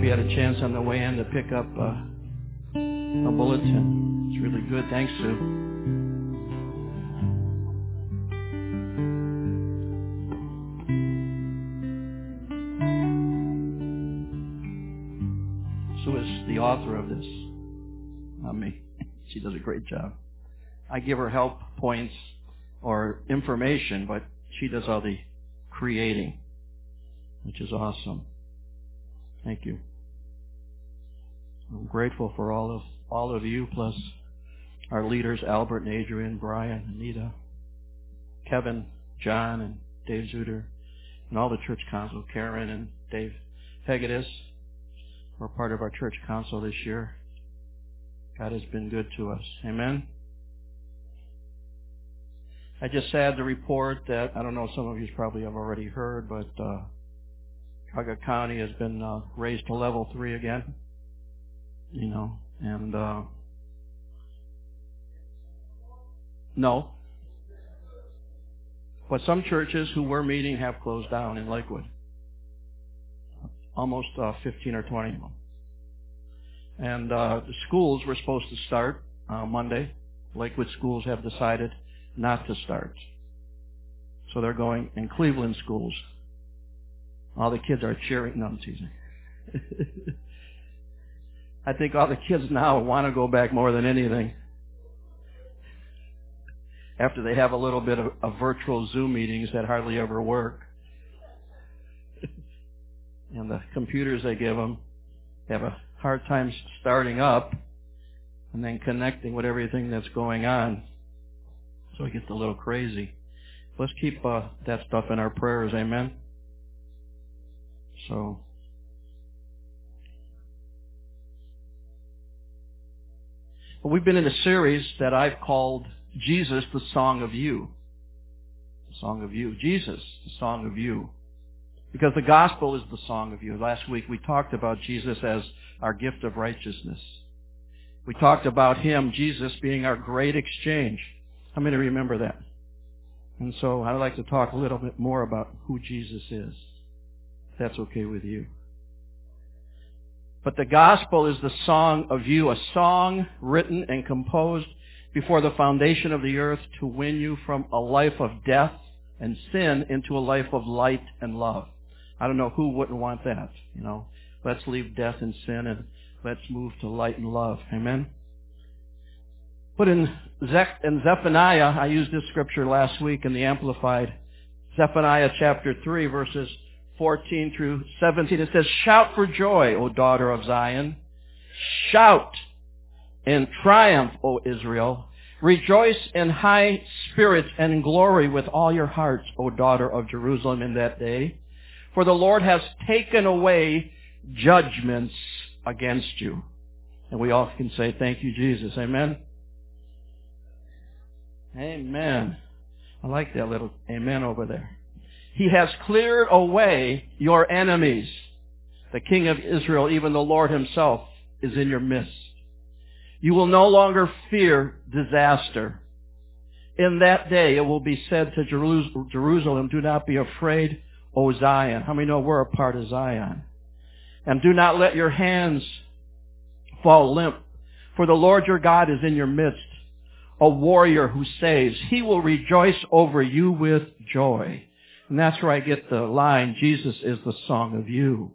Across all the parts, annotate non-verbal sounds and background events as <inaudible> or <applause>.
hope you had a chance on the way in to pick up uh, a bulletin. It's really good. Thanks, Sue. Sue is the author of this, not me. <laughs> She does a great job. I give her help points or information, but she does all the creating, which is awesome. Thank you. I'm grateful for all of all of you, plus our leaders, Albert and Adrian, Brian, Anita, Kevin, John, and Dave Zuder, and all the church council, Karen and Dave Hegedus, were part of our church council this year. God has been good to us. Amen. I just had to report that I don't know some of you probably have already heard, but uh, County has been uh, raised to level three again. You know, and uh, no, but some churches who were meeting have closed down in Lakewood. Almost uh, 15 or 20 of them. And uh, the schools were supposed to start uh, Monday. Lakewood schools have decided not to start. So they're going in Cleveland schools. All the kids are cheering. No, I'm teasing. <laughs> I think all the kids now want to go back more than anything. After they have a little bit of, of virtual Zoom meetings that hardly ever work. and the computers they give them have a hard time starting up and then connecting with everything that's going on. So it gets a little crazy. Let's keep uh, that stuff in our prayers, amen? So, we've been in a series that I've called Jesus, the Song of You. The Song of You. Jesus, the Song of You. Because the gospel is the song of you. Last week we talked about Jesus as our gift of righteousness. We talked about Him, Jesus, being our great exchange. How many remember that? And so I'd like to talk a little bit more about who Jesus is. If that's okay with you. But the gospel is the song of you, a song written and composed before the foundation of the earth to win you from a life of death and sin into a life of light and love. I don't know who wouldn't want that, you know. Let's leave death and sin and let's move to light and love. Amen. But in, in Zephaniah, I used this scripture last week in the Amplified. Zephaniah chapter 3 verses 14 through 17. It says, Shout for joy, O daughter of Zion. Shout in triumph, O Israel. Rejoice in high spirit and glory with all your hearts, O daughter of Jerusalem, in that day. For the Lord has taken away judgments against you. And we all can say, thank you, Jesus. Amen. Amen. I like that little amen over there. He has cleared away your enemies. The King of Israel, even the Lord himself, is in your midst. You will no longer fear disaster. In that day it will be said to Jerusalem, do not be afraid, O Zion. How many know we're a part of Zion? And do not let your hands fall limp, for the Lord your God is in your midst, a warrior who saves. He will rejoice over you with joy. And that's where I get the line, Jesus is the song of you.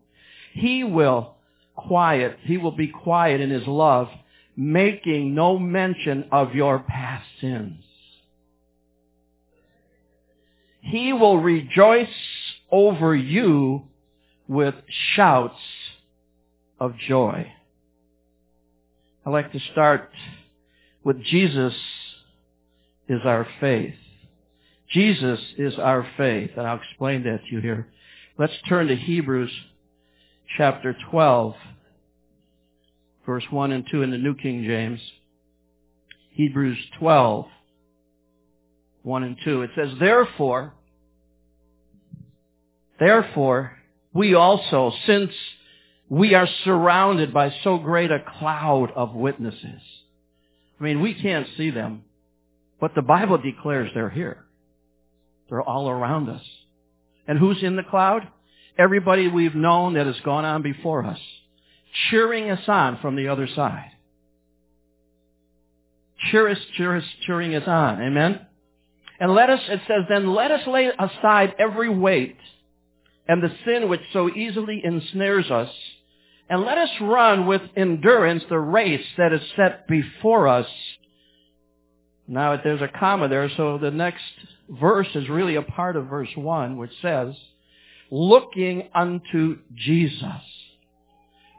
He will quiet, he will be quiet in his love, making no mention of your past sins. He will rejoice over you with shouts of joy. I like to start with Jesus is our faith. Jesus is our faith, and I'll explain that to you here. Let's turn to Hebrews chapter 12, verse 1 and 2 in the New King James. Hebrews 12, 1 and 2. It says, Therefore, Therefore, we also, since we are surrounded by so great a cloud of witnesses. I mean, we can't see them, but the Bible declares they're here. They're all around us. And who's in the cloud? Everybody we've known that has gone on before us. cheering us on from the other side. Cheer us, cheer us, cheering us on. Amen? And let us, it says, then let us lay aside every weight and the sin which so easily ensnares us, and let us run with endurance the race that is set before us. Now there's a comma there, so the next verse is really a part of verse 1, which says, looking unto Jesus,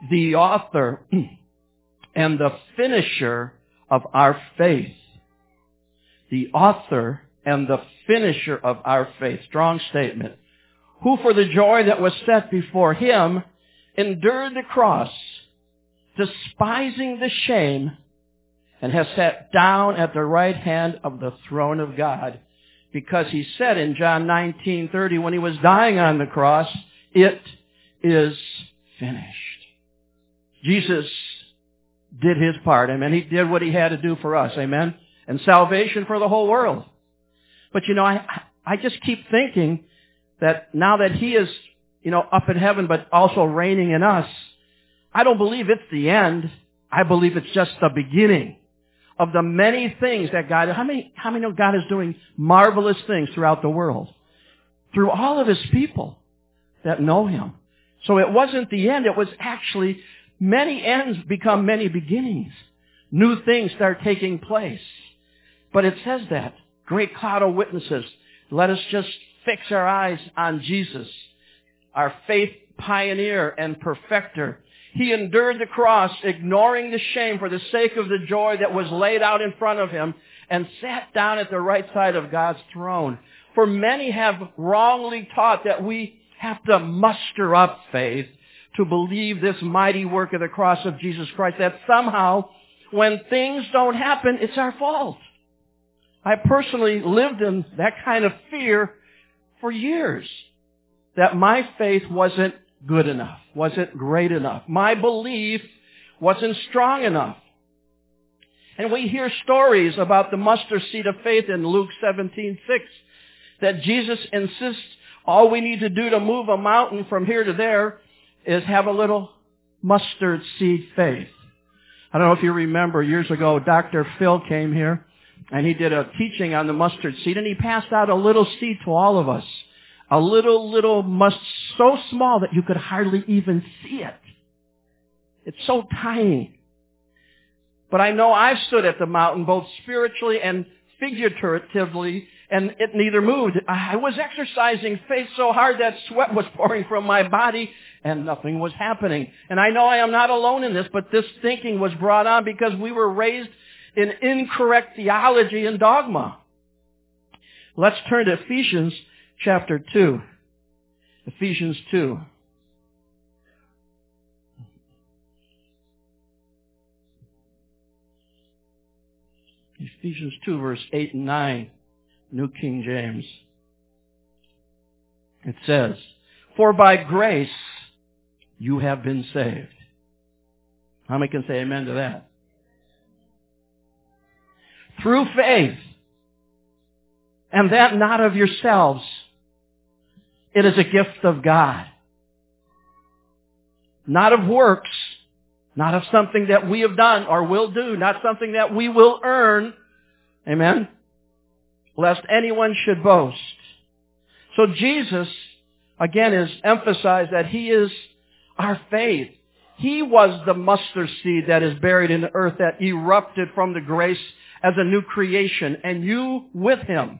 the author <clears throat> and the finisher of our faith. The author and the finisher of our faith. Strong statement. Who for the joy that was set before him endured the cross, despising the shame, and has sat down at the right hand of the throne of God. Because he said in John 19:30 when he was dying on the cross, it is finished. Jesus did his part. Amen. He did what he had to do for us. Amen. And salvation for the whole world. But you know, I, I just keep thinking that now that he is, you know, up in heaven, but also reigning in us, I don't believe it's the end. I believe it's just the beginning of the many things that God, how many, how many know God is doing marvelous things throughout the world? Through all of his people that know him. So it wasn't the end, it was actually many ends become many beginnings. New things start taking place. But it says that. Great cloud of witnesses. Let us just fix our eyes on Jesus, our faith pioneer and perfecter. He endured the cross, ignoring the shame for the sake of the joy that was laid out in front of him, and sat down at the right side of God's throne. For many have wrongly taught that we have to muster up faith to believe this mighty work of the cross of Jesus Christ, that somehow when things don't happen, it's our fault. I personally lived in that kind of fear for years that my faith wasn't good enough, wasn't great enough. My belief wasn't strong enough. And we hear stories about the mustard seed of faith in Luke 17:6 that Jesus insists all we need to do to move a mountain from here to there is have a little mustard seed faith. I don't know if you remember years ago, Dr. Phil came here and he did a teaching on the mustard seed and he passed out a little seed to all of us. A little, little must, so small that you could hardly even see it. It's so tiny. But I know I've stood at the mountain both spiritually and figuratively and it neither moved. I was exercising faith so hard that sweat was pouring from my body and nothing was happening. And I know I am not alone in this, but this thinking was brought on because we were raised in incorrect theology and dogma. Let's turn to Ephesians chapter 2. Ephesians 2. Ephesians 2 verse 8 and 9, New King James. It says, For by grace you have been saved. How many can say amen to that? Through faith. And that not of yourselves. It is a gift of God. Not of works. Not of something that we have done or will do. Not something that we will earn. Amen? Lest anyone should boast. So Jesus, again, is emphasized that He is our faith. He was the mustard seed that is buried in the earth that erupted from the grace as a new creation, and you with him.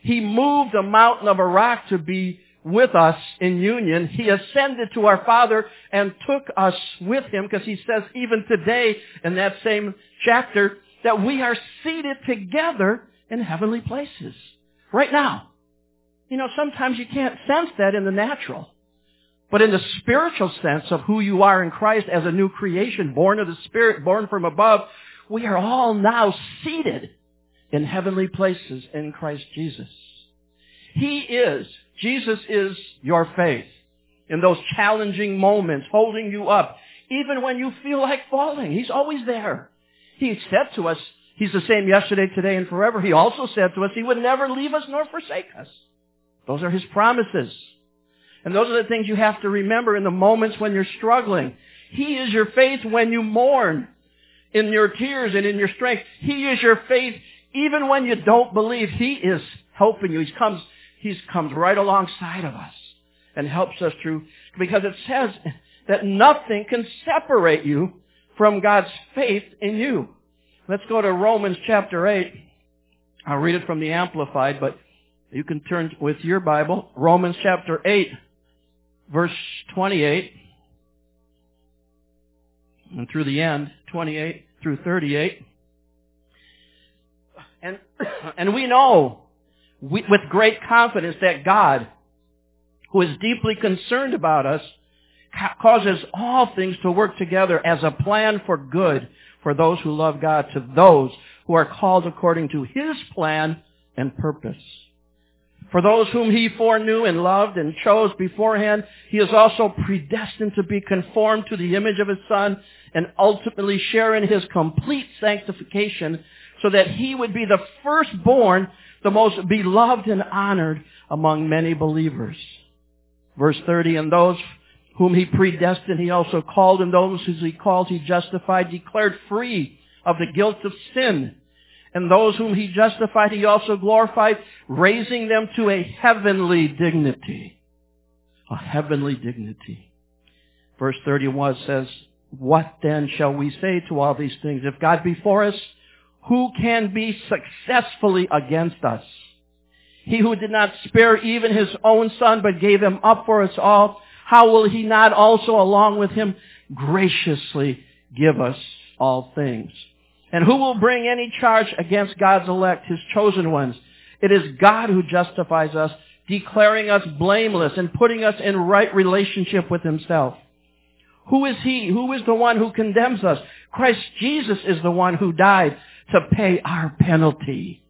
He moved a mountain of a rock to be with us in union. He ascended to our Father and took us with him because he says even today in that same chapter that we are seated together in heavenly places. Right now. You know, sometimes you can't sense that in the natural. But in the spiritual sense of who you are in Christ as a new creation, born of the Spirit, born from above, we are all now seated in heavenly places in Christ Jesus. He is, Jesus is your faith in those challenging moments, holding you up, even when you feel like falling. He's always there. He said to us, He's the same yesterday, today, and forever. He also said to us, He would never leave us nor forsake us. Those are His promises. And those are the things you have to remember in the moments when you're struggling. He is your faith when you mourn in your tears and in your strength. He is your faith even when you don't believe. He is helping you. He comes, He comes right alongside of us and helps us through because it says that nothing can separate you from God's faith in you. Let's go to Romans chapter 8. I'll read it from the Amplified, but you can turn with your Bible. Romans chapter 8, verse 28. And through the end, 28 through 38. And, <coughs> and we know with great confidence that God, who is deeply concerned about us, causes all things to work together as a plan for good for those who love God, to those who are called according to His plan and purpose. For those whom He foreknew and loved and chose beforehand, He is also predestined to be conformed to the image of His Son and ultimately share in His complete sanctification so that He would be the firstborn, the most beloved and honored among many believers. Verse 30, and those whom he predestined, he also called, and those whom he called, he justified, declared free of the guilt of sin. And those whom he justified, he also glorified, raising them to a heavenly dignity. A heavenly dignity. Verse 31 says, What then shall we say to all these things? If God be for us, who can be successfully against us? He who did not spare even his own son, but gave him up for us all, how will he not also along with him graciously give us all things? And who will bring any charge against God's elect, his chosen ones? It is God who justifies us, declaring us blameless and putting us in right relationship with himself. Who is he? Who is the one who condemns us? Christ Jesus is the one who died to pay our penalty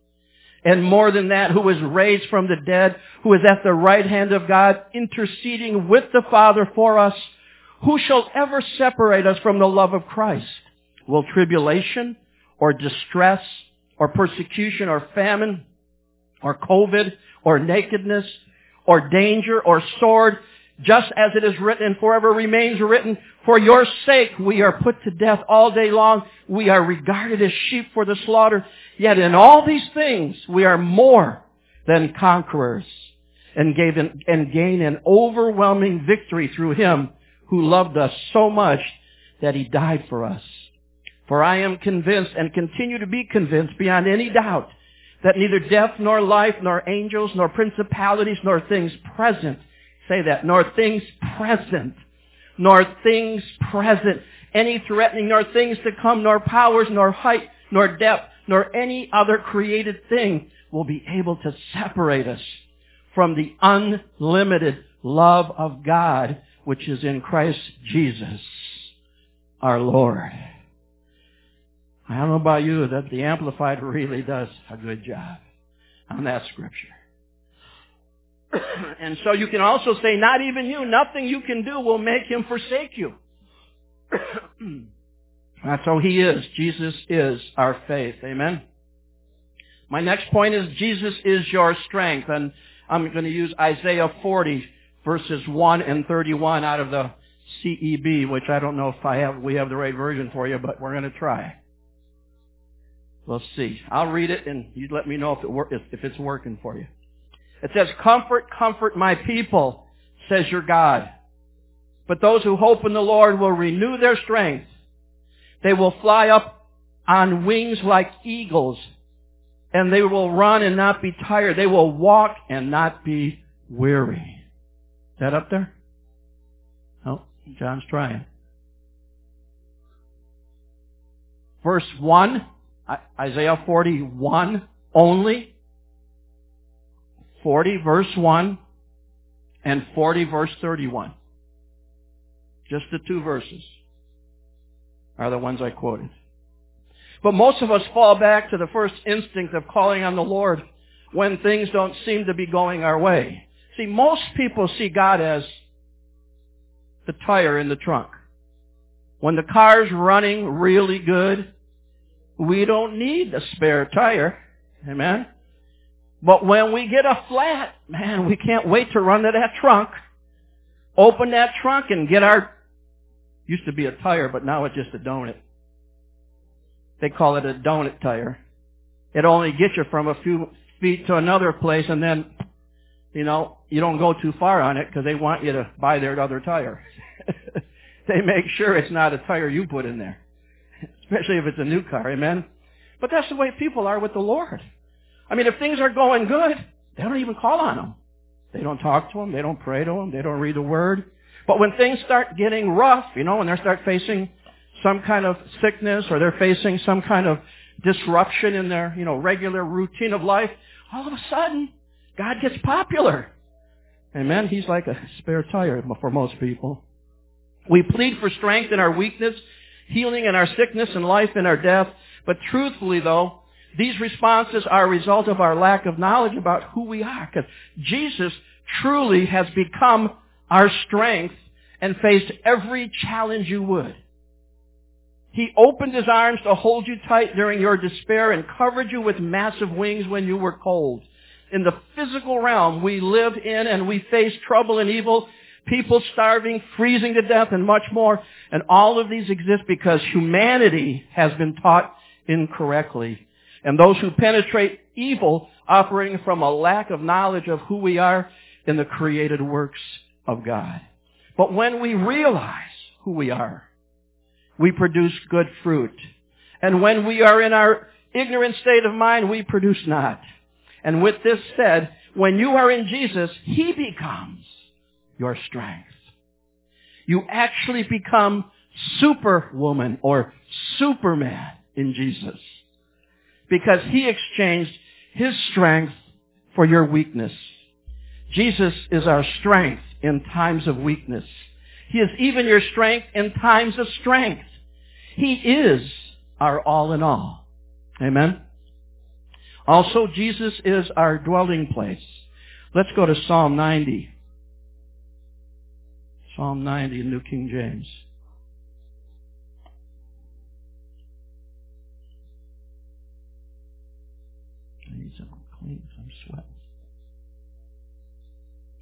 and more than that, who was raised from the dead, who is at the right hand of God, interceding with the Father for us, who shall ever separate us from the love of Christ? Will tribulation, or distress, or persecution, or famine, or COVID, or nakedness, or danger, or sword, just as it is written and forever remains written, for your sake we are put to death all day long. We are regarded as sheep for the slaughter. Yet in all these things we are more than conquerors and, gave an, and gain an overwhelming victory through him who loved us so much that he died for us. For I am convinced and continue to be convinced beyond any doubt that neither death nor life nor angels nor principalities nor things present say that, nor things present, nor things present, any threatening, nor things to come, nor powers, nor height, nor depth, nor any other created thing will be able to separate us from the unlimited love of God which is in Christ Jesus, our Lord. I don't know about you, that the Amplified really does a good job on that scripture. <coughs> and so you can also say, not even you, nothing you can do will make him forsake you. <coughs> That's how he is. Jesus is our faith. Amen. My next point is Jesus is your strength. And I'm going to use Isaiah 40 verses 1 and 31 out of the CEB, which I don't know if I have, we have the right version for you, but we're going to try. We'll see. I'll read it and you let me know if, it wor- if, if it's working for you. It says, comfort, comfort my people, says your God. But those who hope in the Lord will renew their strength. They will fly up on wings like eagles, and they will run and not be tired. They will walk and not be weary. Is that up there? Oh, John's trying. Verse 1, Isaiah 41 only. 40 verse 1 and 40 verse 31. Just the two verses are the ones I quoted. But most of us fall back to the first instinct of calling on the Lord when things don't seem to be going our way. See, most people see God as the tire in the trunk. When the car's running really good, we don't need a spare tire. Amen? But when we get a flat, man, we can't wait to run to that trunk, open that trunk and get our Used to be a tire, but now it's just a donut. They call it a donut tire. It only gets you from a few feet to another place and then, you know, you don't go too far on it because they want you to buy their other tire. <laughs> they make sure it's not a tire you put in there. Especially if it's a new car, amen? But that's the way people are with the Lord. I mean, if things are going good, they don't even call on Him. They don't talk to Him. They don't pray to Him. They don't read the Word. But when things start getting rough, you know, when they start facing some kind of sickness or they're facing some kind of disruption in their, you know, regular routine of life, all of a sudden, God gets popular. Amen. He's like a spare tire for most people. We plead for strength in our weakness, healing in our sickness, and life in our death. But truthfully, though, these responses are a result of our lack of knowledge about who we are. Because Jesus truly has become our strength and faced every challenge you would. He opened his arms to hold you tight during your despair and covered you with massive wings when you were cold. In the physical realm we live in and we face trouble and evil, people starving, freezing to death, and much more. And all of these exist because humanity has been taught incorrectly. And those who penetrate evil operating from a lack of knowledge of who we are in the created works of God. But when we realize who we are, we produce good fruit. And when we are in our ignorant state of mind, we produce not. And with this said, when you are in Jesus, He becomes your strength. You actually become superwoman or superman in Jesus. Because He exchanged His strength for your weakness. Jesus is our strength in times of weakness. He is even your strength in times of strength. He is our all in all. Amen. Also, Jesus is our dwelling place. Let's go to Psalm 90. Psalm 90 in New King James.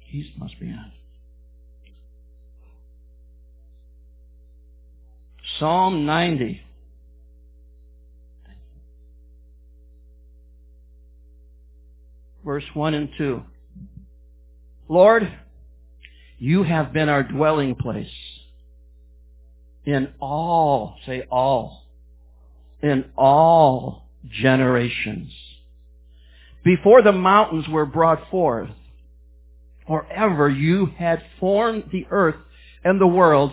Heat must be on. Psalm 90. Verse 1 and 2. Lord, you have been our dwelling place in all, say all, in all generations. Before the mountains were brought forth, or ever you had formed the earth and the world,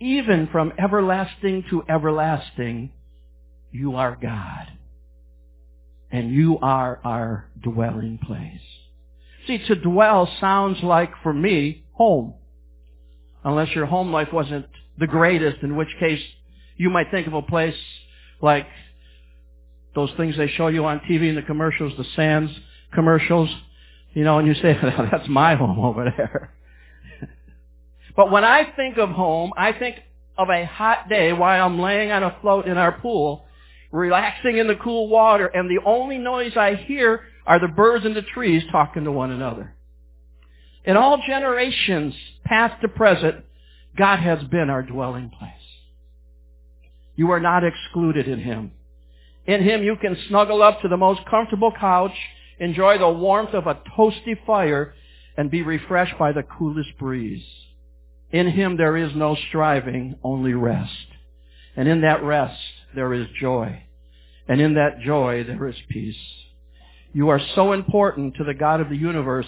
even from everlasting to everlasting, you are God. And you are our dwelling place. See, to dwell sounds like, for me, home. Unless your home life wasn't the greatest, in which case you might think of a place like those things they show you on TV in the commercials, the Sands commercials, you know, and you say, <laughs> that's my home over there. <laughs> But when I think of home, I think of a hot day while I'm laying on a float in our pool, relaxing in the cool water, and the only noise I hear are the birds in the trees talking to one another. In all generations, past to present, God has been our dwelling place. You are not excluded in Him. In Him you can snuggle up to the most comfortable couch, enjoy the warmth of a toasty fire, and be refreshed by the coolest breeze. In him there is no striving, only rest. And in that rest there is joy. And in that joy there is peace. You are so important to the God of the universe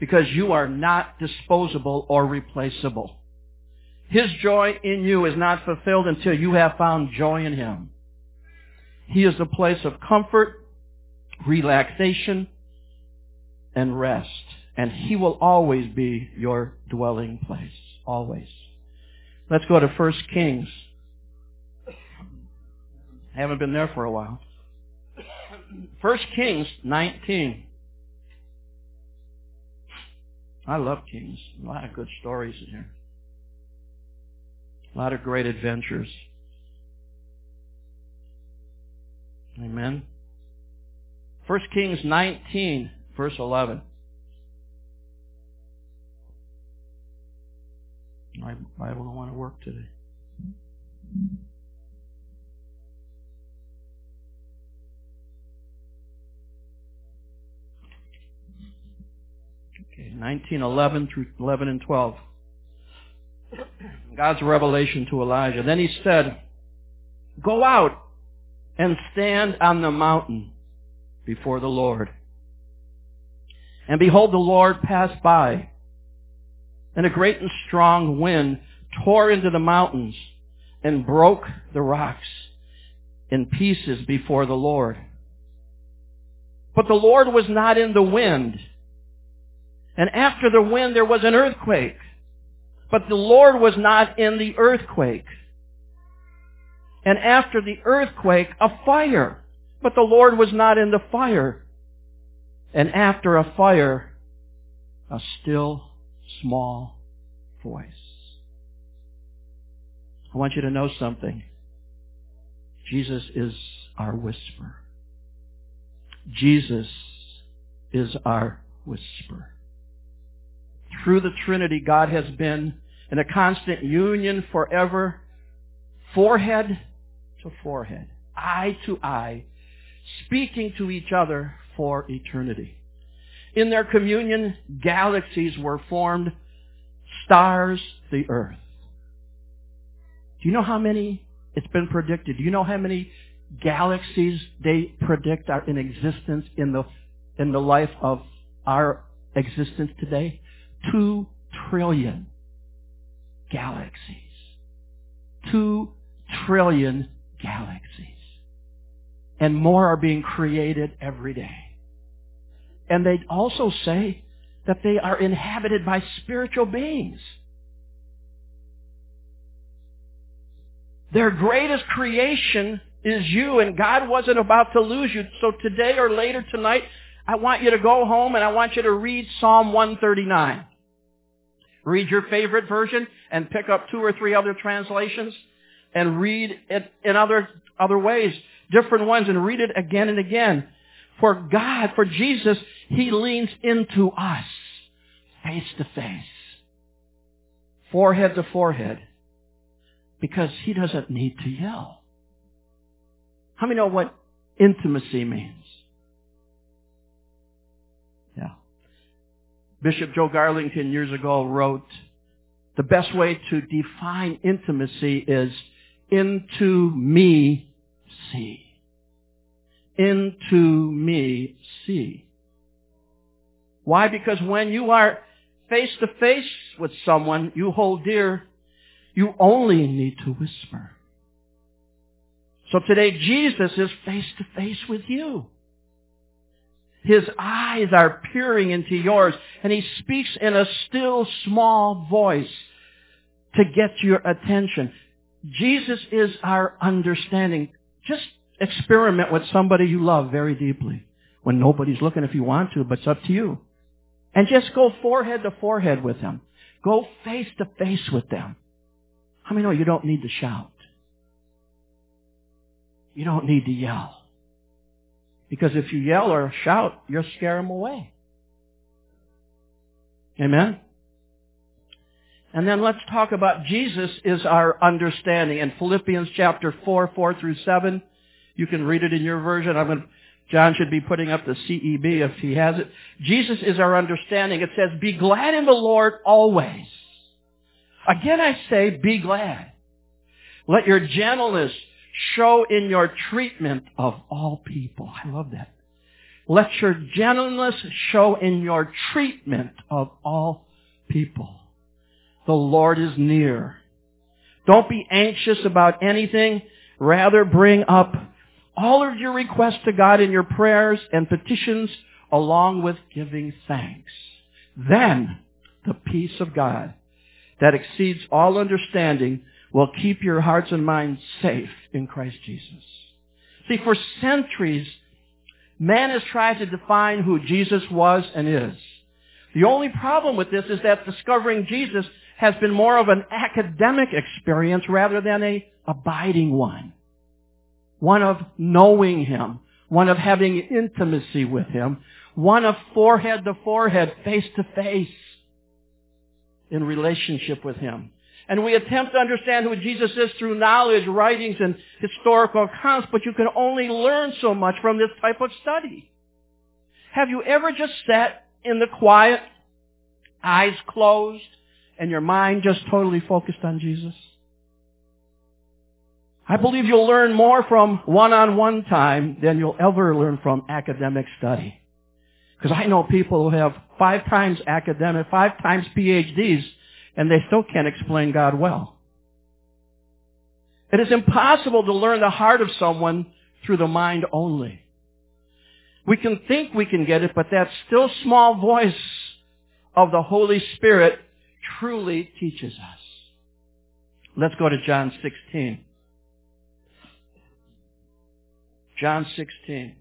because you are not disposable or replaceable. His joy in you is not fulfilled until you have found joy in Him. He is a place of comfort, relaxation, and rest. And He will always be your dwelling place always. Let's go to 1 Kings. I haven't been there for a while. 1 Kings 19. I love Kings. A lot of good stories in here. A lot of great adventures. Amen. 1 Kings 19, verse 11. My Bible don't want to work today. Okay, 1911 through 11 and 12. God's revelation to Elijah. Then he said, Go out and stand on the mountain before the Lord. And behold, the Lord passed by, and a great and strong wind tore into the mountains and broke the rocks in pieces before the Lord. But the Lord was not in the wind. And after the wind there was an earthquake. But the Lord was not in the earthquake. And after the earthquake, a fire. But the Lord was not in the fire. And after a fire, a still small voice. I want you to know something. Jesus is our whisper. Jesus is our whisper. Through the Trinity, God has been in a constant union forever, forehead to forehead, eye to eye, speaking to each other for eternity. In their communion, galaxies were formed, stars, the earth. Do you know how many it's been predicted? Do you know how many galaxies they predict are in existence in the in the life of our existence today? Two trillion galaxies. Two trillion galaxies. And more are being created every day. And they also say that they are inhabited by spiritual beings. Their greatest creation is you, and God wasn't about to lose you. So today or later tonight, I want you to go home and I want you to read Psalm 139. Read your favorite version and pick up two or three other translations and read it in other, other ways, different ones, and read it again and again. For God, for Jesus, He leans into us face to face, forehead to forehead, because He doesn't need to yell. How many know what intimacy means? Yeah. Bishop Joe Garlington years ago wrote, the best way to define intimacy is into me see. Into me see. Why? Because when you are face to face with someone you hold dear, you only need to whisper. So today Jesus is face to face with you. His eyes are peering into yours and he speaks in a still small voice to get your attention. Jesus is our understanding. Just experiment with somebody you love very deeply when nobody's looking if you want to, but it's up to you. And just go forehead to forehead with them. Go face to face with them. How many know you don't need to shout? You don't need to yell. Because if you yell or shout, you'll scare them away. Amen? And then let's talk about Jesus is our understanding. In Philippians chapter 4, 4 through 7, you can read it in your version. I'm going to, John should be putting up the CEB if he has it. Jesus is our understanding. It says, be glad in the Lord always. Again I say, be glad. Let your gentleness show in your treatment of all people. I love that. Let your gentleness show in your treatment of all people. The Lord is near. Don't be anxious about anything. Rather bring up all of your requests to God in your prayers and petitions along with giving thanks. Then the peace of God that exceeds all understanding will keep your hearts and minds safe in Christ Jesus. See, for centuries, man has tried to define who Jesus was and is. The only problem with this is that discovering Jesus has been more of an academic experience rather than a abiding one. One of knowing Him. One of having intimacy with Him. One of forehead to forehead, face to face in relationship with Him. And we attempt to understand who Jesus is through knowledge, writings, and historical accounts, but you can only learn so much from this type of study. Have you ever just sat in the quiet, eyes closed, and your mind just totally focused on Jesus? I believe you'll learn more from one-on-one time than you'll ever learn from academic study. Because I know people who have five times academic, five times PhDs, and they still can't explain God well. It is impossible to learn the heart of someone through the mind only. We can think we can get it, but that still small voice of the Holy Spirit truly teaches us. Let's go to John 16. John 16.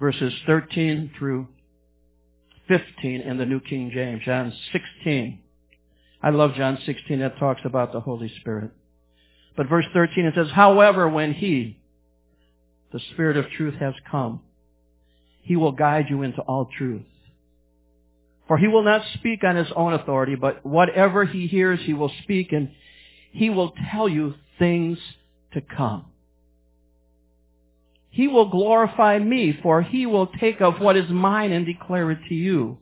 Verses 13 through 15 in the New King James. John 16. I love John 16 that talks about the Holy Spirit. But verse 13 it says, However, when He, the Spirit of truth has come, He will guide you into all truth. For He will not speak on His own authority, but whatever He hears He will speak and he will tell you things to come. He will glorify me, for he will take of what is mine and declare it to you.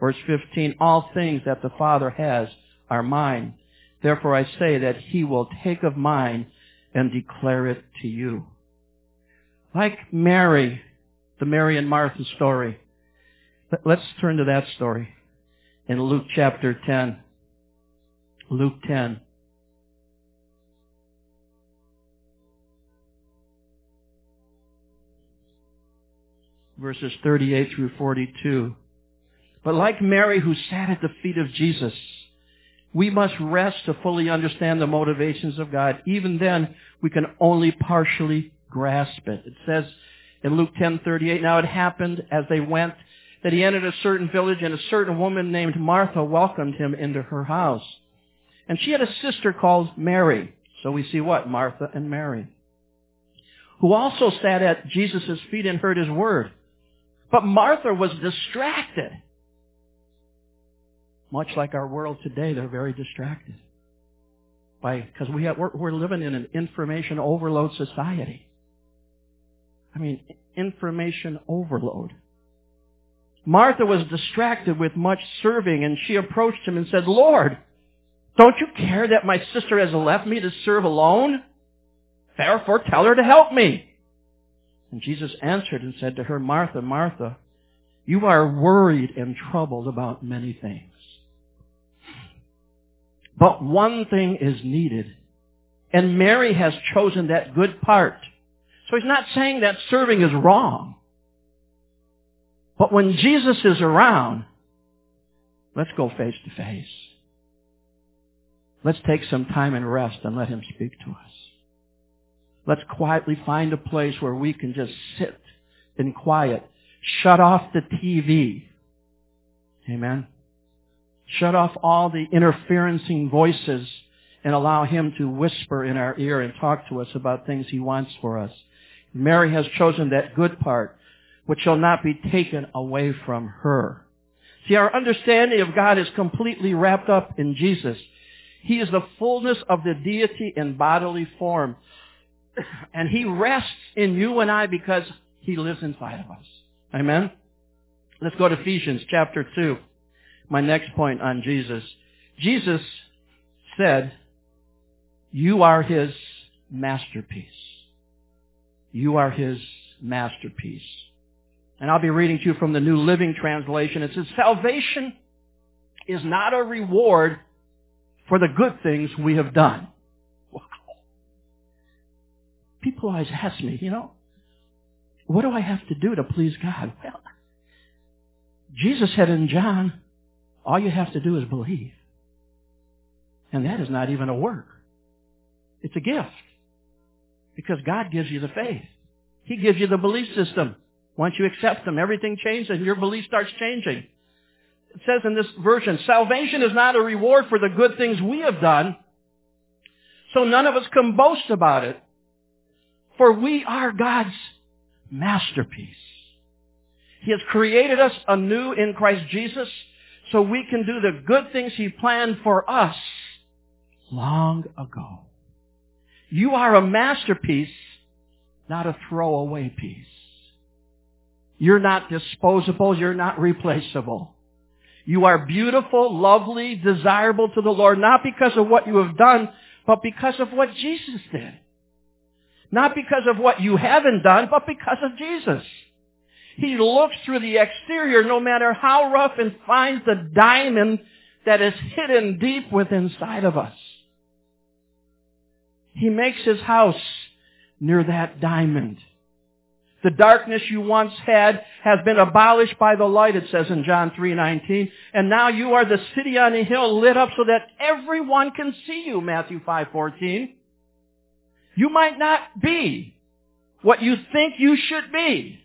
Verse 15, all things that the Father has are mine. Therefore I say that he will take of mine and declare it to you. Like Mary, the Mary and Martha story. Let's turn to that story in Luke chapter 10. Luke 10. verses 38 through 42. But like Mary who sat at the feet of Jesus, we must rest to fully understand the motivations of God. Even then, we can only partially grasp it. It says in Luke 10:38, now it happened as they went that he entered a certain village and a certain woman named Martha welcomed him into her house. And she had a sister called Mary. So we see what? Martha and Mary. Who also sat at Jesus' feet and heard his word. But Martha was distracted. Much like our world today, they're very distracted. Because we we're, we're living in an information overload society. I mean, information overload. Martha was distracted with much serving and she approached him and said, Lord, don't you care that my sister has left me to serve alone? Therefore tell her to help me. And Jesus answered and said to her, Martha, Martha, you are worried and troubled about many things. But one thing is needed. And Mary has chosen that good part. So he's not saying that serving is wrong. But when Jesus is around, let's go face to face. Let's take some time and rest and let him speak to us. Let's quietly find a place where we can just sit in quiet. Shut off the TV. Amen. Shut off all the interferencing voices and allow Him to whisper in our ear and talk to us about things He wants for us. Mary has chosen that good part, which shall not be taken away from her. See, our understanding of God is completely wrapped up in Jesus. He is the fullness of the deity in bodily form. <clears throat> And he rests in you and I because he lives inside of us. Amen? Let's go to Ephesians chapter 2. My next point on Jesus. Jesus said, you are his masterpiece. You are his masterpiece. And I'll be reading to you from the New Living Translation. It says, salvation is not a reward for the good things we have done Wow. people always ask me, you know, what do I have to do to please God? Well, Jesus said in John, all you have to do is believe. And that is not even a work. It's a gift. Because God gives you the faith. He gives you the belief system. Once you accept Him, everything changes and your belief starts changing. It says in this version, salvation is not a reward for the good things we have done, so none of us can boast about it. For we are God's masterpiece. He has created us anew in Christ Jesus so we can do the good things He planned for us long ago. You are a masterpiece, not a throwaway piece. You're not disposable. You're not replaceable. You are beautiful, lovely, desirable to the Lord, not because of what you have done, but because of what Jesus did. Not because of what you haven't done, but because of Jesus. He looks through the exterior no matter how rough and finds the diamond that is hidden deep within inside of us. He makes his house near that diamond. The darkness you once had has been abolished by the light, it says in John 3.19. And now you are the city on a hill lit up so that everyone can see you, Matthew 5.14. You might not be what you think you should be,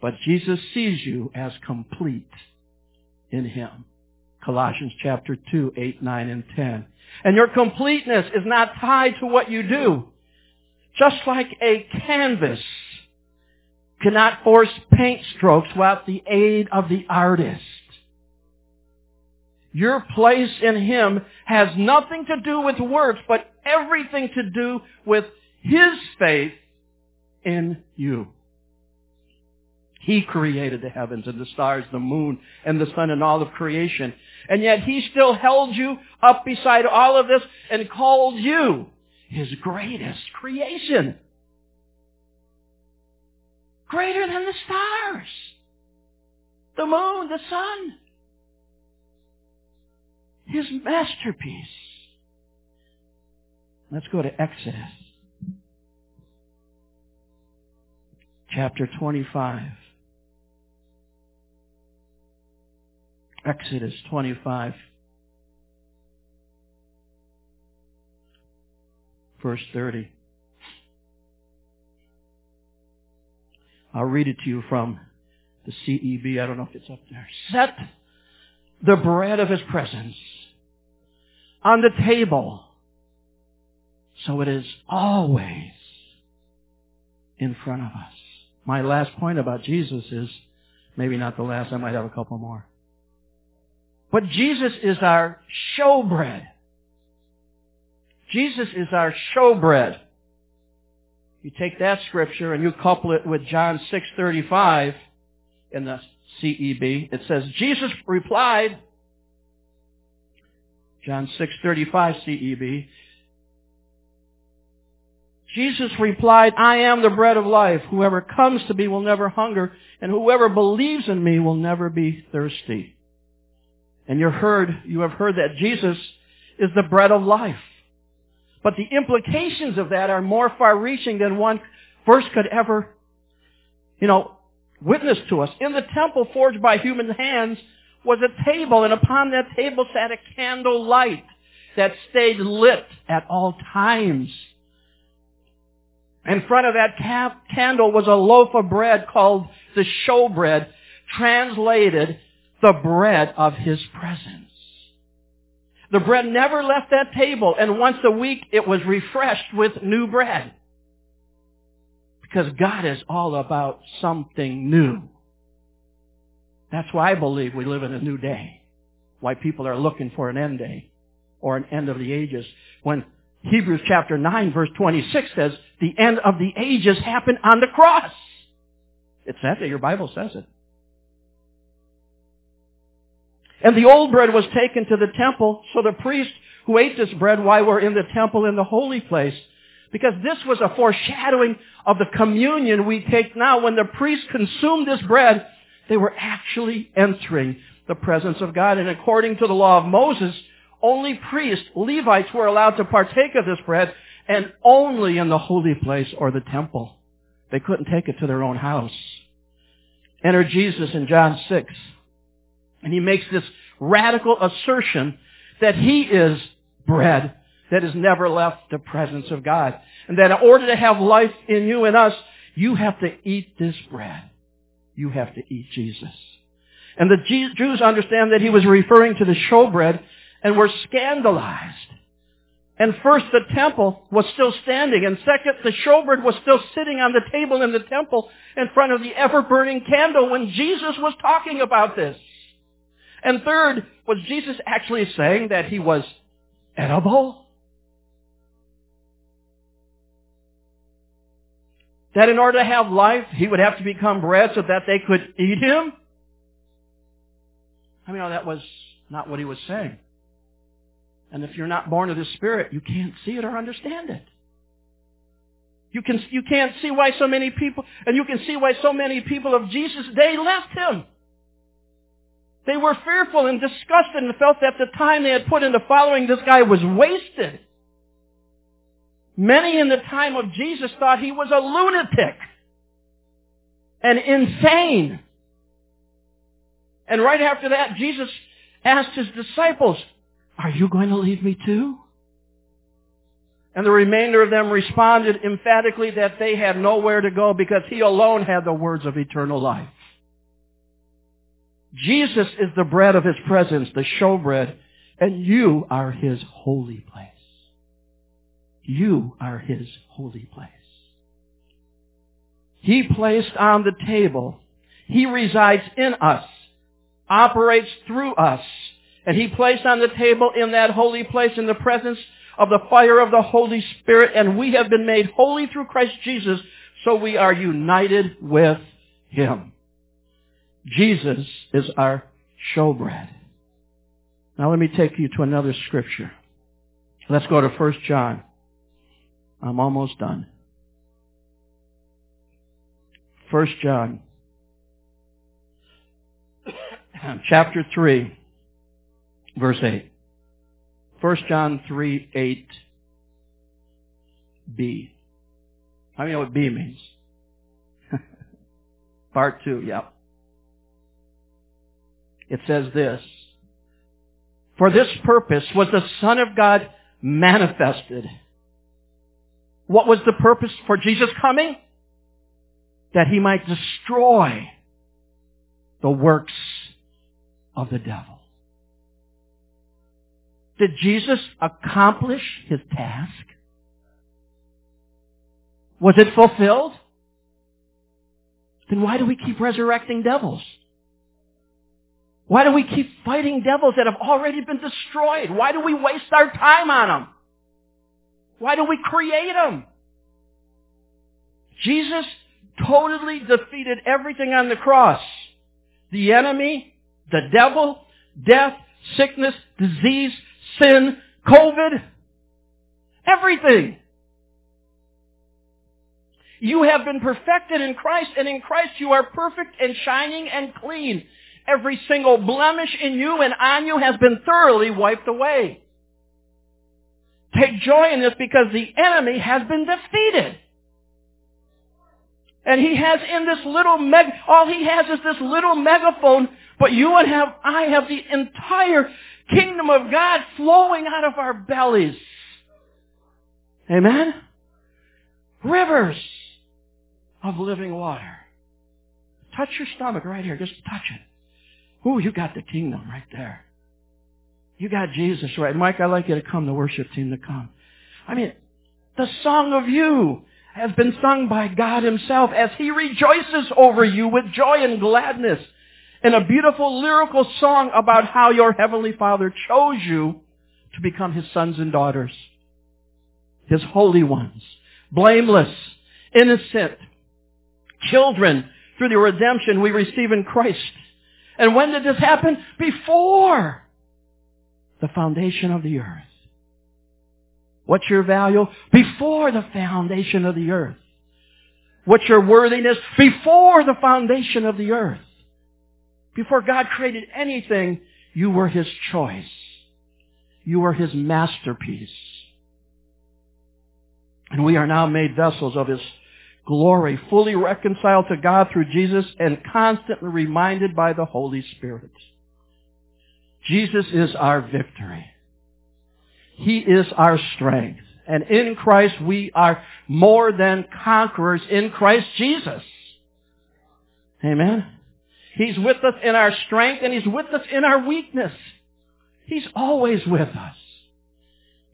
but Jesus sees you as complete in Him. Colossians chapter 2, 8, 9, and 10. And your completeness is not tied to what you do. Just like a canvas cannot force paint strokes without the aid of the artist. Your place in Him has nothing to do with works, but everything to do with His faith in you. He created the heavens and the stars, the moon and the sun and all of creation. And yet He still held you up beside all of this and called you His greatest creation. Greater than the stars, the moon, the sun. His masterpiece. Let's go to Exodus. Chapter 25. Exodus 25. Verse 30. I'll read it to you from the CEB. I don't know if it's up there. Set the bread of his presence on the table so it is always in front of us. My last point about Jesus is, maybe not the last, I might have a couple more. But Jesus is our showbread. Jesus is our showbread. You take that scripture and you couple it with John 6:35 in the CEB. It says Jesus replied John 6:35 CEB Jesus replied, I am the bread of life. Whoever comes to me will never hunger, and whoever believes in me will never be thirsty. And you heard, you have heard that Jesus is the bread of life. But the implications of that are more far-reaching than one verse could ever, you know, witness to us. In the temple forged by human hands was a table, and upon that table sat a candle light that stayed lit at all times. In front of that candle was a loaf of bread called the showbread, translated the bread of his presence. The bread never left that table, and once a week it was refreshed with new bread. Because God is all about something new. That's why I believe we live in a new day. Why people are looking for an end day or an end of the ages. When Hebrews chapter 9 verse 26 says, the end of the ages happened on the cross. It's that Your Bible says it. And the old bread was taken to the temple, so the priest who ate this bread while we're in the temple in the holy place, because this was a foreshadowing of the communion we take now. When the priest consumed this bread, they were actually entering the presence of God. And according to the law of Moses, only priests, Levites, were allowed to partake of this bread, and only in the holy place or the temple. They couldn't take it to their own house. Enter Jesus in John 6. And he makes this radical assertion that he is bread that has never left the presence of God. And that in order to have life in you and us, you have to eat this bread. You have to eat Jesus. And the Jews understand that he was referring to the showbread and were scandalized And first, the temple was still standing. And second, the showbread was still sitting on the table in the temple in front of the ever-burning candle when Jesus was talking about this. And third, was Jesus actually saying that he was edible? That in order to have life, he would have to become bread so that they could eat him? I mean, no, that was not what he was saying. And if you're not born of the Spirit, you can't see it or understand it. You can, you can't see why so many people, and you can see why so many people of Jesus' day left him. They were fearful and disgusted and felt that the time they had put into following this guy was wasted. Many in the time of Jesus thought he was a lunatic and insane. And right after that, Jesus asked his disciples, are you going to leave me too? And the remainder of them responded emphatically that they had nowhere to go because he alone had the words of eternal life. Jesus is the bread of his presence, the showbread, and you are his holy place. You are his holy place. He placed on the table. He resides in us, operates through us, and he placed on the table in that holy place in the presence of the fire of the Holy Spirit, and we have been made holy through Christ Jesus, so we are united with him. Jesus is our showbread. Now let me take you to another scripture. Let's go to 1 John. I'm almost done. 1 John. <coughs> Chapter 3, verse 8. 1 John 3, 8, B. How many know what B means? <laughs> Part 2, yep. It says this. For this purpose was the Son of God manifested. What was the purpose for Jesus coming? That he might destroy the works of the devil. Did Jesus accomplish his task? Was it fulfilled? Then why do we keep resurrecting devils? Why do we keep fighting devils that have already been destroyed? Why do we waste our time on them? Why do we create them? Jesus totally defeated everything on the cross. The enemy, the devil, death, sickness, disease, sin, COVID, everything. You have been perfected in Christ, and in Christ you are perfect and shining and clean. Every single blemish in you and on you has been thoroughly wiped away. Take joy in this because the enemy has been defeated. And he has in this little meg, all he has is this little megaphone, but you and have, I have the entire kingdom of God flowing out of our bellies. Amen? Rivers of living water. Touch your stomach right here. Just touch it. Ooh, you got the kingdom right there. You got Jesus right. Mike, I'd like you to come, the worship team to come. I mean, the song of you has been sung by God himself as he rejoices over you with joy and gladness in a beautiful lyrical song about how your heavenly father chose you to become his sons and daughters. His holy ones. Blameless, innocent, children through the redemption we receive in Christ. And when did this happen? Before the foundation of the earth. What's your value? Before the foundation of the earth. What's your worthiness? Before the foundation of the earth. Before God created anything, you were His choice. You were His masterpiece. And we are now made vessels of His glory, fully reconciled to God through Jesus and constantly reminded by the Holy Spirit. Jesus is our victory. He is our strength. And in Christ we are more than conquerors in Christ Jesus. Amen. He's with us in our strength and He's with us in our weakness. He's always with us.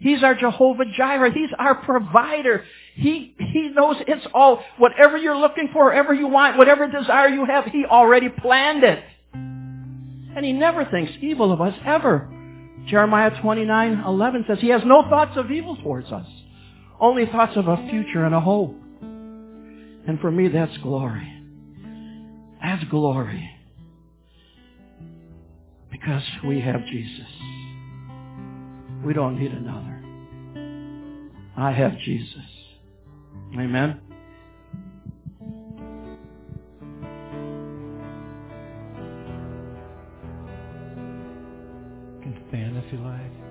He's our Jehovah Jireh. He's our provider. He, He knows it's all, whatever you're looking for, whatever you want, whatever desire you have, He already planned it. And He never thinks evil of us, ever. Jeremiah 29, 11 says, He has no thoughts of evil towards us. Only thoughts of a future and a hope. And for me, that's glory. That's glory. Because we have Jesus. We don't need another. I have Jesus. Amen. You can stand if you like.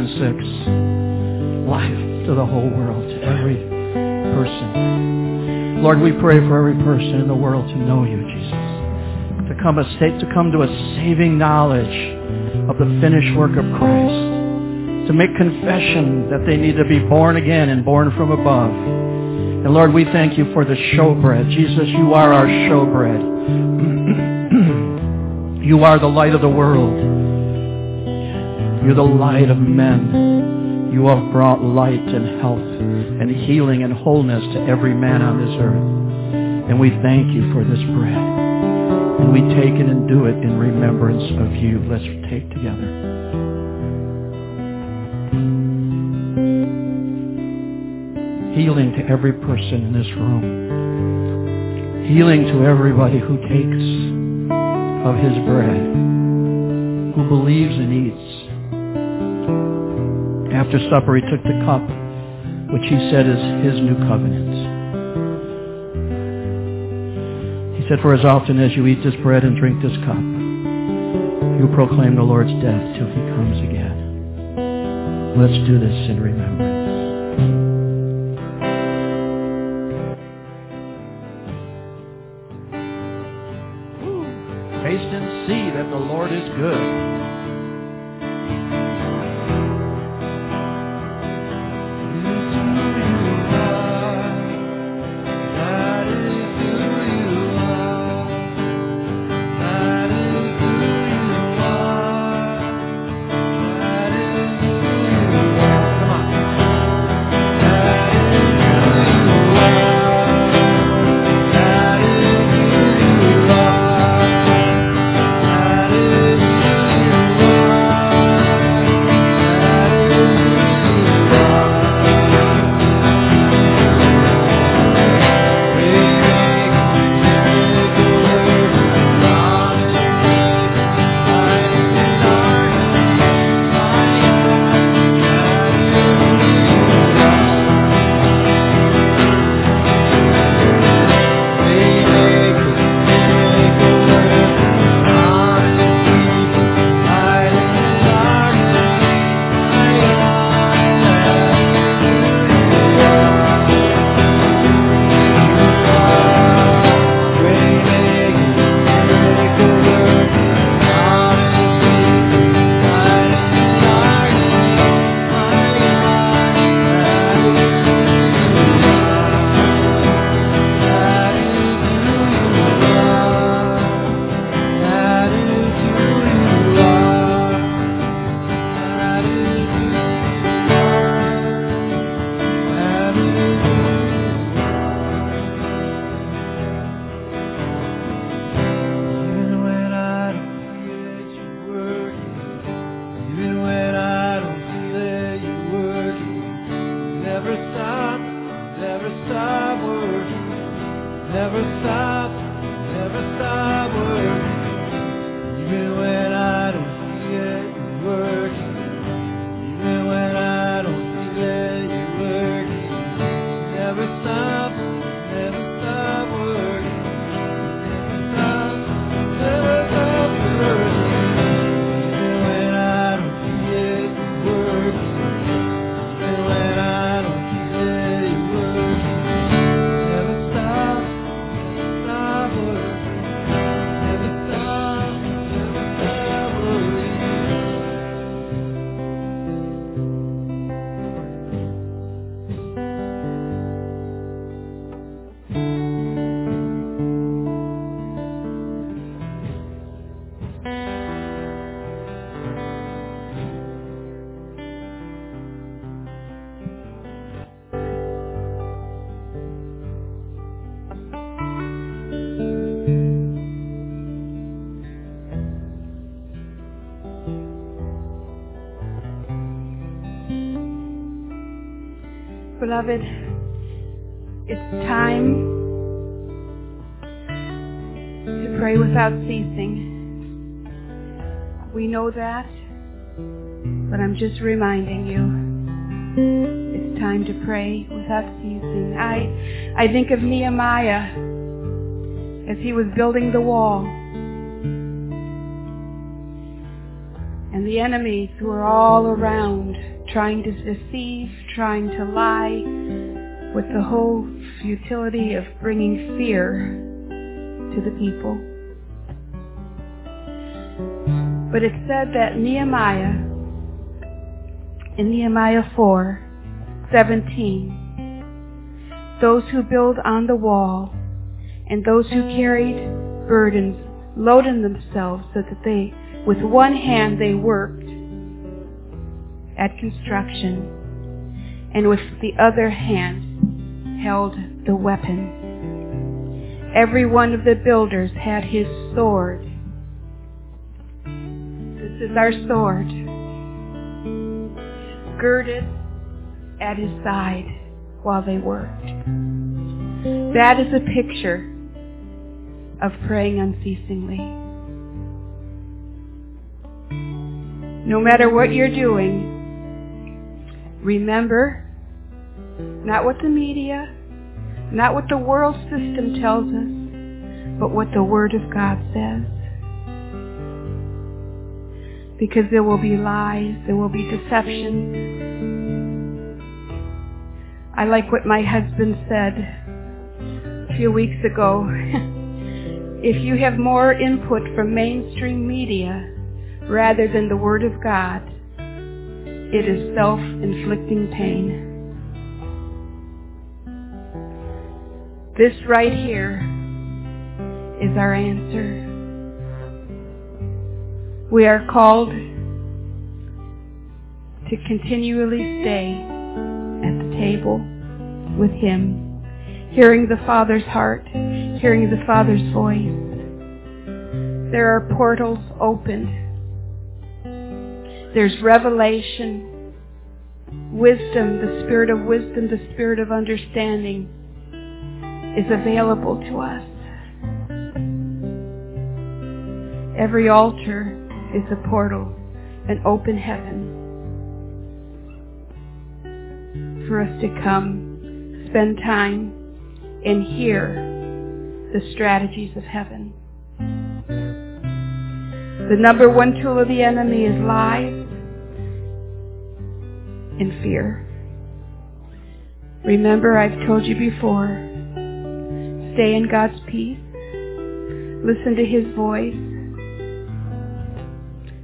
John 6. Life to the whole world, to every person. Lord, we pray for every person in the world to know you, Jesus. To come, a, state, to come to a saving knowledge of the finished work of Christ to make confession that they need to be born again and born from above. And Lord, we thank you for the showbread. Jesus, you are our showbread. <clears throat> you are the light of the world. You're the light of men. You have brought light and health and healing and wholeness to every man on this earth. And we thank you for this bread. And we take it and do it in remembrance of you. Let's take together. healing to every person in this room. Healing to everybody who takes of his bread, who believes and eats. After supper, he took the cup, which he said is his new covenant. He said, For as often as you eat this bread and drink this cup, you proclaim the Lord's death till he comes again. Let's do this in remembrance. Beloved, it's time to pray without ceasing. We know that, but I'm just reminding you, it's time to pray without ceasing. I, I think of Nehemiah as he was building the wall. And the enemies were all around trying to deceive, trying to lie, with the whole futility of bringing fear to the people. But it said that Nehemiah, in Nehemiah 4, 17, those who build on the wall and those who carried burdens loaded themselves so that they, with one hand they worked at construction and with the other hand held the weapon. Every one of the builders had his sword. This is our sword. Girded at his side while they worked. That is a picture of praying unceasingly. No matter what you're doing, remember not what the media, not what the world system tells us, but what the Word of God says. Because there will be lies, there will be deception. I like what my husband said a few weeks ago. <laughs> if you have more input from mainstream media rather than the Word of God, it is self-inflicting pain. This right here is our answer. We are called to continually stay at the table with Him, hearing the Father's heart, hearing the Father's voice. There are portals opened. There's revelation, wisdom, the spirit of wisdom, the spirit of understanding is available to us. Every altar is a portal, an open heaven for us to come, spend time, and hear the strategies of heaven. The number one tool of the enemy is lies and fear. Remember, I've told you before, stay in God's peace. Listen to His voice,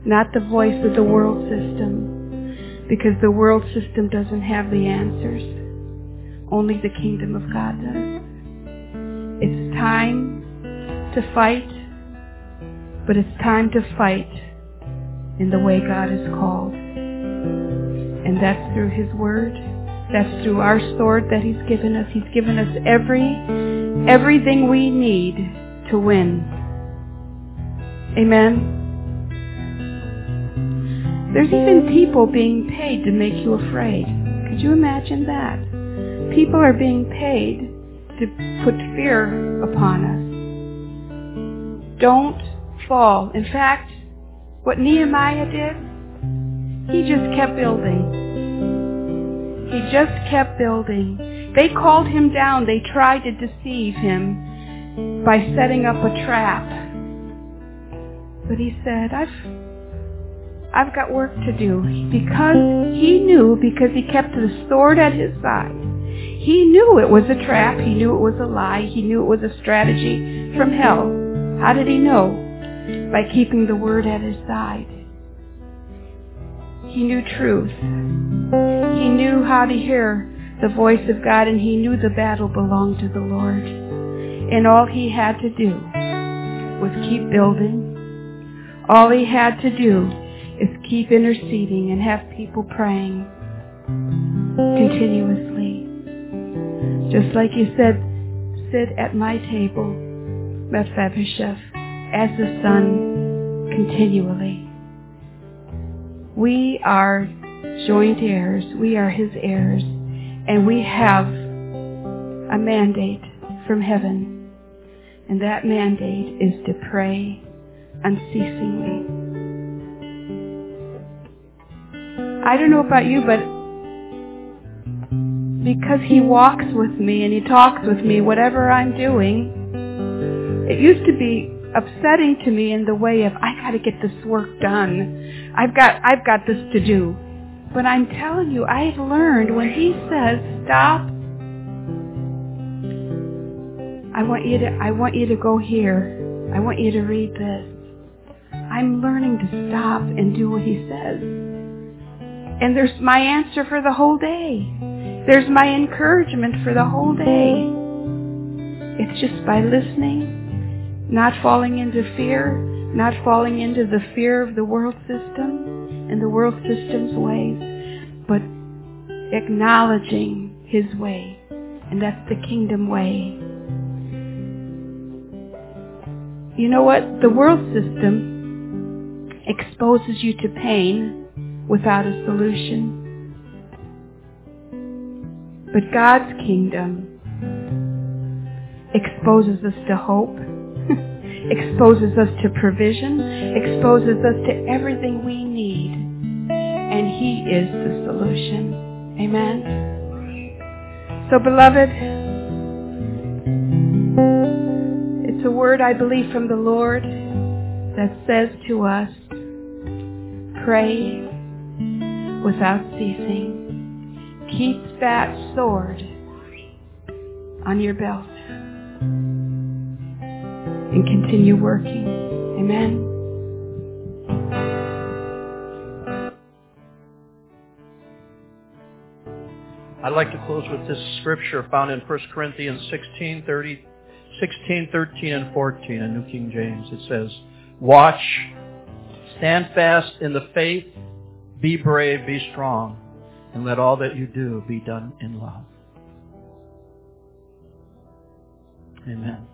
not the voice of the world system, because the world system doesn't have the answers. Only the kingdom of God does. It's time to fight, but it's time to fight in the way God has called. And that's through His Word. That's through our sword that He's given us. He's given us every, everything we need to win. Amen. There's even people being paid to make you afraid. Could you imagine that? People are being paid to put fear upon us. Don't fall. In fact, what Nehemiah did, he just kept building. He just kept building. They called him down. They tried to deceive him by setting up a trap. But he said, I've I've got work to do. Because he knew, because he kept the sword at his side, he knew it was a trap. He knew it was a lie. He knew it was a strategy from hell. How did he know? By keeping the word at his side. He knew truth. He knew how to hear the voice of God and he knew the battle belonged to the Lord. And all he had to do was keep building. All he had to do is keep interceding and have people praying continuously. Just like you said, sit at my table, Mephibosheth, as the son continually. We are joint heirs. We are his heirs. And we have a mandate from heaven. And that mandate is to pray unceasingly. I don't know about you, but because He walks with me and He talks with me, whatever I'm doing. It used to be upsetting to me in the way of I got to get this work done. I've got I've got this to do. But I'm telling you, I've learned when he says stop, I want you to I want you to go here. I want you to read this. I'm learning to stop and do what he says. And there's my answer for the whole day. There's my encouragement for the whole day. It's just by listening, not falling into fear, not falling into the fear of the world system and the world system's ways, but acknowledging his way. And that's the kingdom way. You know what? The world system exposes you to pain without a solution. But God's kingdom exposes us to hope, exposes us to provision, exposes us to everything we need. And He is the solution. Amen. So beloved, it's a word I believe from the Lord that says to us, pray without ceasing. Keep that sword on your belt and continue working. Amen. I'd like to close with this scripture found in 1 Corinthians 16, 30, 16, 13, and 14 in New King James. It says, Watch, stand fast in the faith, be brave, be strong, and let all that you do be done in love. Amen.